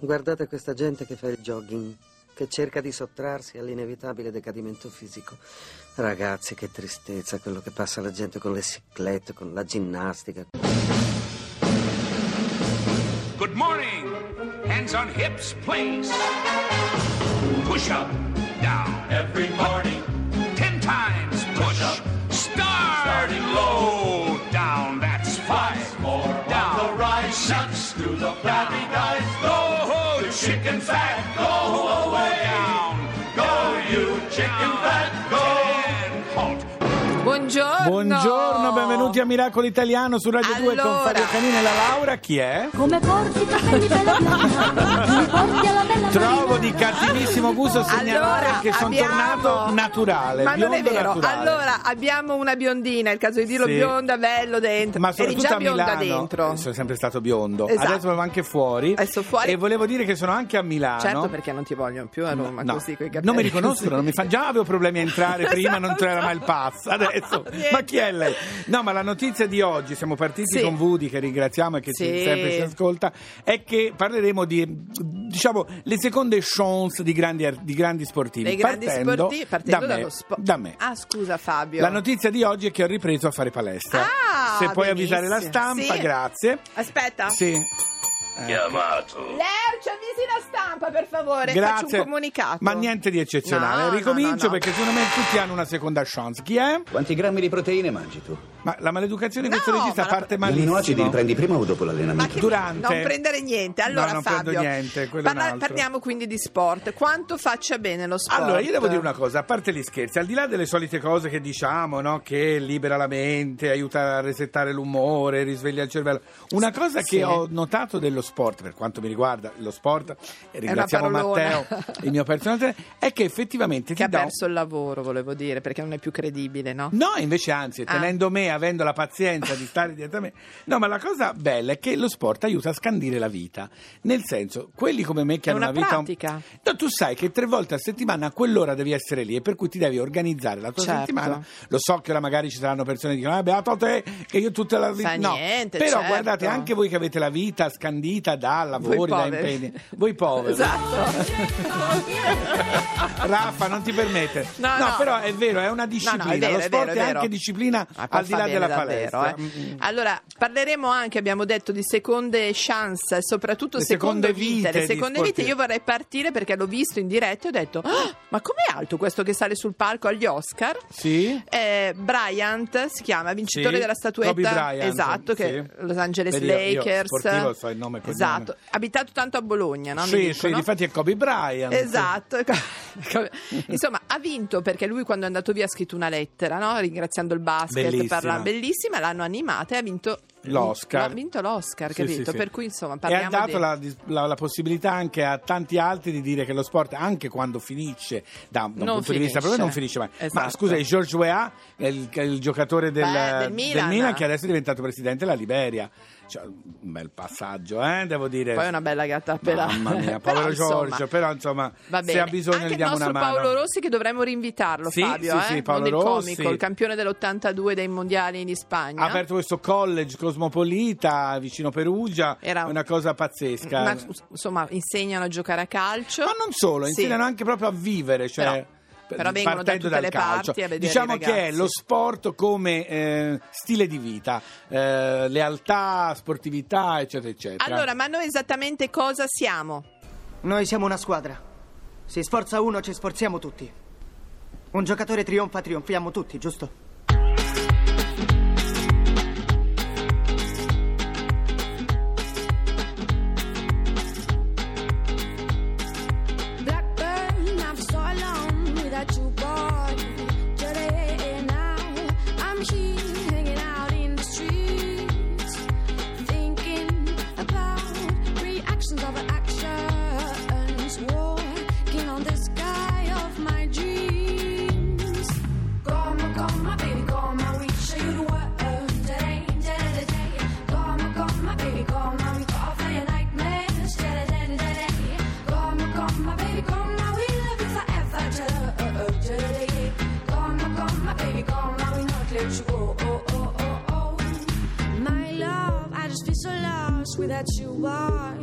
Guardate questa gente che fa il jogging, che cerca di sottrarsi all'inevitabile decadimento fisico. Ragazzi, che tristezza quello che passa la gente con le ciclette, con la ginnastica. Good morning. Hands on hips, please. Push up, down. Every morning, Six. To the flabby guys, Go, the chicken fat, go away. Go, you chicken Buongiorno. Buongiorno, benvenuti a Miracolo Italiano su Radio 2 con Allora. Fabio Canini e la Laura. Chi è? Come porti i capelli bella bianca, mi porti alla bella Trovo di cattivissimo gusto segnalare Allora, che sono abbiamo- tornato naturale. Ma non è vero. naturale. Allora, abbiamo una biondina, è il caso di dirlo Sì. bionda, bello dentro. Ma Eri soprattutto già a bionda Milano dentro. eh, sono sempre stato biondo. Esatto. Adesso sono anche fuori. Adesso fuori. E volevo dire che sono anche a Milano. Certo, perché non ti vogliono più a Roma No, così coi capelli. non mi riconoscono, non mi fa... già avevo problemi a entrare prima, non c'era mai il pass. Adesso, Niente. ma chi è lei? No, ma la notizia di oggi, siamo partiti Sì. con Woody che ringraziamo e che ci- Sì. sempre ci ascolta, è che parleremo di, diciamo, le seconde chance di grandi, di grandi sportivi. Dei grandi partendo sportivi partendo da me, dallo sport. Da me. Ah, scusa Fabio. La notizia di oggi è che ho ripreso a fare palestra. Ah, Se puoi avvisare la benissimo. stampa, Sì. grazie. Aspetta. Sì. Ecco. Chiamato. Lercio, avvisi la stampa, per favore. Faccio Grazie. un comunicato. Ma niente di eccezionale. No, Ricomincio no, no. perché secondo me tutti hanno una seconda chance. Chi è? Quanti grammi di proteine mangi tu? Ma la maleducazione di questo No, regista ma la- parte Gli aminoacidi malissimo. li prendi prima o dopo Ma l'allenamento? che Durante. non prendere niente. Allora, No, non prendo Fabio, niente, altro. parliamo quindi di sport. Quanto faccia bene lo sport? Allora, io devo dire una cosa, a parte gli scherzi, al di là delle solite cose che diciamo, no? che libera la mente, aiuta a resettare l'umore, risveglia il cervello, una cosa Sì. che ho notato dello sport, per quanto mi riguarda lo sport, ringraziamo. Matteo, il mio personale, è che effettivamente Che ti ha dà... perso il lavoro, volevo dire, perché non è più credibile, no? No, invece anzi, Ah. tenendo me, avendo la pazienza di stare dietro a me. No, ma la cosa bella è che lo sport aiuta a scandire la vita. Nel senso, quelli come me che È hanno una vita... pratica. No, tu sai che tre volte a settimana a quell'ora devi essere lì e per cui ti devi organizzare la tua Certo. settimana. Lo so che ora magari ci saranno persone che dicono, ah, beato te, che io tutta la vita... No, niente, però certo. guardate, anche voi che avete la vita scandita da lavori, da poveri. Impegni. Voi poveri. Esatto. Raffa, non ti permette. No, no. però è vero, è una disciplina. No, no, è vero, lo è sport vero, è è, anche disciplina al di là bene della davvero, palestra. eh. Mm. Allora, parleremo anche, abbiamo detto, di seconde chance, soprattutto Le seconde, seconde vite. vite Le seconde vite io vorrei partire perché l'ho visto in diretta e ho detto, "Ah, ma com'è alto questo che sale sul palco agli Oscar? Sì? Eh, Bryant si chiama, vincitore Sì, della statuetta Bryant, esatto, che sì. Los Angeles Vedi, io- io Lakers. sportivo so il nome esatto, abitato tanto a Bologna, no? Sì, sì, dicono. difatti è Kobe Bryant. Esatto, insomma ha vinto perché lui quando è andato via ha scritto una lettera no? ringraziando il basket, Bellissima. parla- bellissima, l'hanno animata e ha vinto L'Oscar. Ha vinto l'Oscar, Sì, capito? sì. Per cui insomma E ha parliamo dato di... la, la- la possibilità anche a tanti altri di dire che lo sport, anche quando finisce, da, da un Non punto di vista finisce. proprio, non finisce mai. Ma Esatto. scusa, George Weah è il, il giocatore del, Beh, del Milan. che adesso è diventato presidente della Liberia. Cioè, un bel passaggio, eh, devo dire. Poi è una bella gatta pelata. Mamma mia, povero Giorgio, però insomma, se ha bisogno Anche gli diamo una mano. Paolo Rossi che dovremmo rinvitarlo, Sì, Fabio, sì, eh? sì, Paolo Rossi. comico, il campione dell'82 dei mondiali in Spagna. Ha aperto questo college cosmopolita vicino Perugia, Era- una cosa pazzesca. Ma, insomma, insegnano a giocare a calcio. Ma non solo, insegnano anche proprio a vivere, cioè Però- però vengono da partendo tutte dal le calcio. parti a vedere diciamo che è lo sport come eh, stile di vita, eh, lealtà, sportività, eccetera, eccetera. Allora, ma noi esattamente cosa siamo? Noi siamo una squadra. Si sforza uno, ci sforziamo tutti. Un giocatore trionfa, trionfiamo tutti, giusto? You are.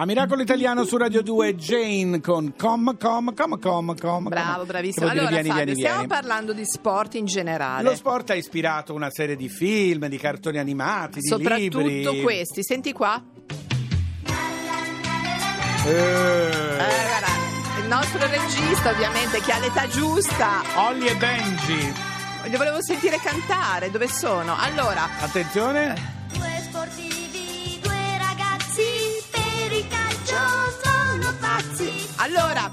A Miracolo Italiano su Radio 2 Jane con com com com com com Bravo, bravissimo. dire Allora, vieni, Fabio, vieni, stiamo vieni. parlando di sport in generale. Lo sport ha ispirato una serie di film, di cartoni animati, di Soprattutto libri. questi. Senti qua. Eh, Eh, guarda, il nostro regista, ovviamente, che ha l'età giusta. Ollie e Benji. Li volevo sentire cantare. Dove sono? Allora, Attenzione. Allora.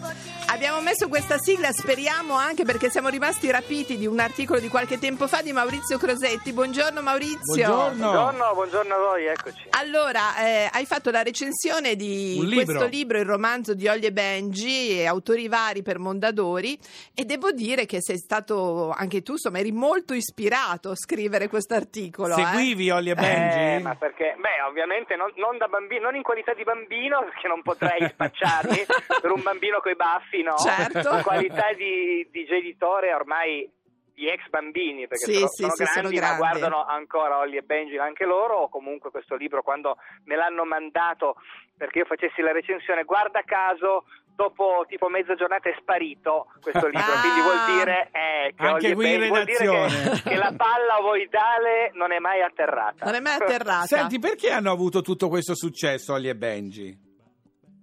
Abbiamo messo questa sigla, speriamo anche perché siamo rimasti rapiti di un articolo di qualche tempo fa di Maurizio Crosetti. Buongiorno Maurizio. Buongiorno. Buongiorno, buongiorno a voi, eccoci. Allora, eh, hai fatto la recensione di libro. questo libro, il romanzo di Ollie Benji, e autori vari per Mondadori, e devo dire che sei stato anche tu, insomma, eri molto ispirato a scrivere questo articolo. eh. Seguivi Ollie e Benji? Eh, ma perché? Beh, ovviamente non, non da bambino, non in qualità di bambino, perché non potrei spacciarmi per un bambino coi baffi, no? Certo. In qualità di, di genitore ormai di ex bambini, perché Sì, sono, sì, sono sì, grandi, sono ma grandi. guardano ancora Ollie e Benji anche loro, o comunque questo libro quando me l'hanno mandato perché io facessi la recensione, guarda caso dopo tipo mezza giornata è sparito questo libro, Ah. quindi vuol dire eh, che Anche e qui in Benji- vuol dire redazione. che, che la palla ovoidale non è mai atterrata. Non è mai atterrata. Senti, perché hanno avuto tutto questo successo Ollie e Benji?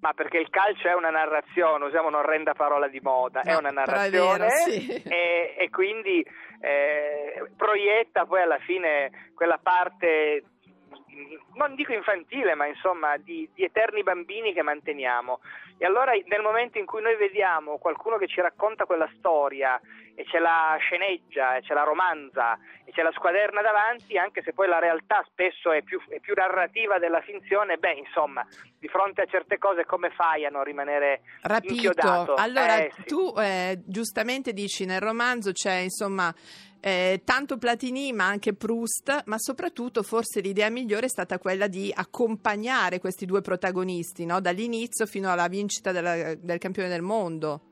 Ma perché il calcio è una narrazione, usiamo un'orrenda parola di moda, è No, una però è narrazione vero, sì. e, e quindi eh, proietta poi alla fine quella parte, non dico infantile, ma insomma di, di eterni bambini che manteniamo. E allora nel momento in cui noi vediamo qualcuno che ci racconta quella storia e ce la sceneggia, e ce la romanza e ce la squaderna davanti, anche se poi la realtà spesso è più, è più narrativa della finzione, beh insomma, di fronte a certe cose come fai a non rimanere Rapito. inchiodato? Allora, Eh, sì. tu eh, giustamente dici nel romanzo c'è insomma eh, tanto Platini ma anche Proust, ma soprattutto forse l'idea migliore è stata quella di accompagnare questi due protagonisti no? dall'inizio fino alla vincita della- del campione del mondo.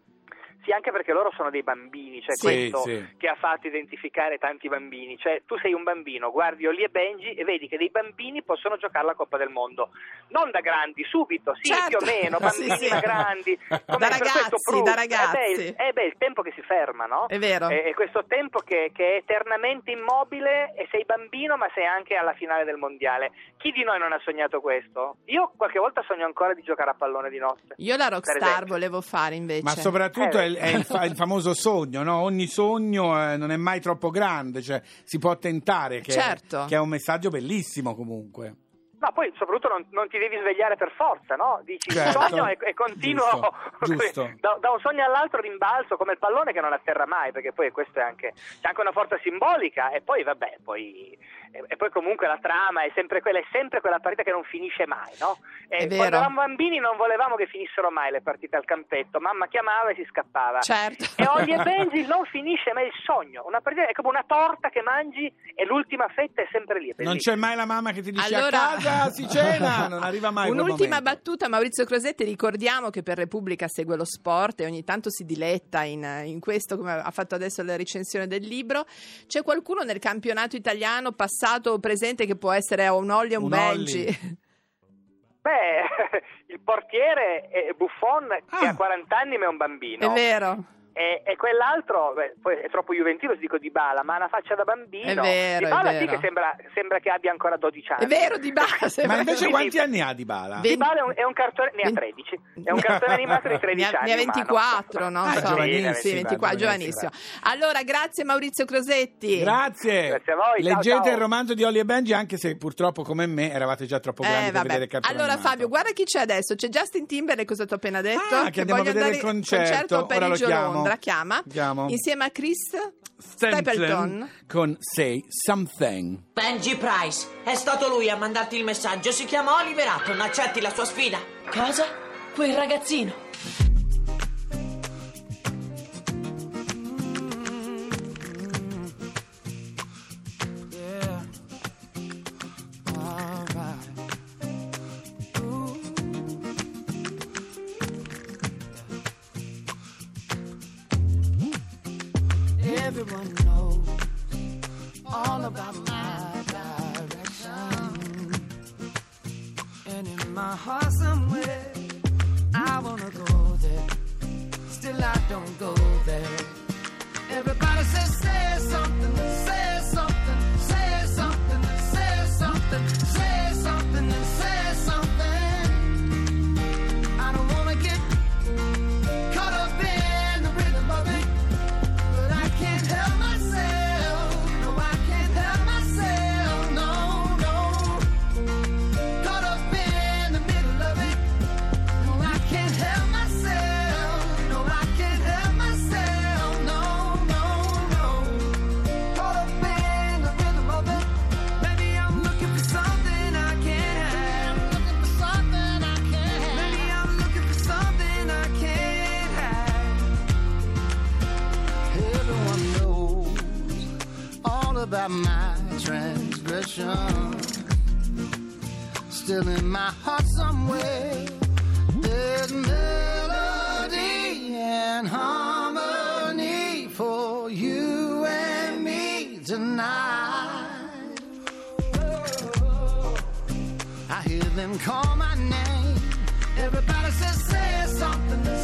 Sì, anche perché loro sono dei bambini, cioè Sì, questo sì. che ha fatto identificare tanti bambini. Cioè, tu sei un bambino, guardi Ollie e Benji e vedi che dei bambini possono giocare la Coppa del Mondo. Non da grandi, subito, sì, Certo. più o meno, bambini sì. ma grandi. Come Da ragazzi, Proust. da Eh ragazzi. il- Eh beh, il tempo che si ferma, no? È vero. E questo tempo che, che è eternamente immobile e sei bambino ma sei anche alla finale del mondiale. Chi di noi non ha sognato questo? Io qualche volta sogno ancora di giocare a pallone di notte. Io la rockstar volevo fare invece. Ma soprattutto Eh, è, il- è il, fa- il famoso sogno, no? Ogni sogno eh, non è mai troppo grande, cioè si può tentare, che, Certo. che è un messaggio bellissimo comunque. No, poi soprattutto non, non ti devi svegliare per forza, no? Dici Certo. sogno e, e continuo Giusto, giusto. Da, da un sogno all'altro rimbalzo come il pallone che non atterra mai, perché poi questo è anche, c'è anche una forza simbolica e poi vabbè, poi e, e poi comunque la trama è sempre quella, è sempre quella partita che non finisce mai, no? E È vero. quando eravamo bambini non volevamo che finissero mai le partite al campetto, mamma chiamava e si scappava. Certo. E Ollie e Benji non finisce mai il sogno, una partita è come una torta che mangi e l'ultima fetta è sempre lì. è Non c'è mai la mamma che ti dice Allora- a casa si cena, non arriva mai Un'ultima battuta, Maurizio Crosetti. Ricordiamo che per Repubblica segue lo sport e ogni tanto si diletta in, in questo, come ha fatto adesso la recensione del libro. C'è qualcuno nel campionato italiano, passato o presente, che può essere un Olli o un, Un Benji? Beh, il portiere è Buffon che Ah. ha 40 anni ma è un bambino. È vero. E, e quell'altro, beh, poi è troppo juventino, dico Di Bala, ma ha una faccia da bambino. È vero, Di Bala è sì che sembra, sembra che abbia ancora 12 anni. È vero, di base. Ma invece quanti anni ha Di Bala? Di Bala è un, è un cartone, ne ha Ven- 13, è un cartone animato di 13 ne ha, anni. ne ha umano. 24, no? Ah, So. giovanissima, Sì, 24, giovanissima. giovanissimo. Allora, grazie Maurizio Crosetti. Grazie. Grazie a voi, ciao, Leggete ciao. il romanzo di Ollie e Benji, anche se purtroppo come me eravate già troppo grandi Eh, per vedere il cartone Allora animato. Fabio, guarda chi c'è adesso. C'è Justin Timberlake, cosa ti ho appena detto? Ah, che andiamo a voglio vedere andare il concerto. a Ora lo Parigi o chiamo. Londra, chiama. Chiamo. Insieme a Chris Stapleton Stapleton. con Say Something. Benji Price, è stato lui a mandarti il messaggio. Si chiama Oliver Hutton. Accetti la sua sfida? Cosa? Quel ragazzino. My heart somewhere, I wanna go there. Still I don't go about my transgression. Still in my heart somewhere, there's melody and harmony for you and me tonight. I hear them call my name. Everybody says, say something.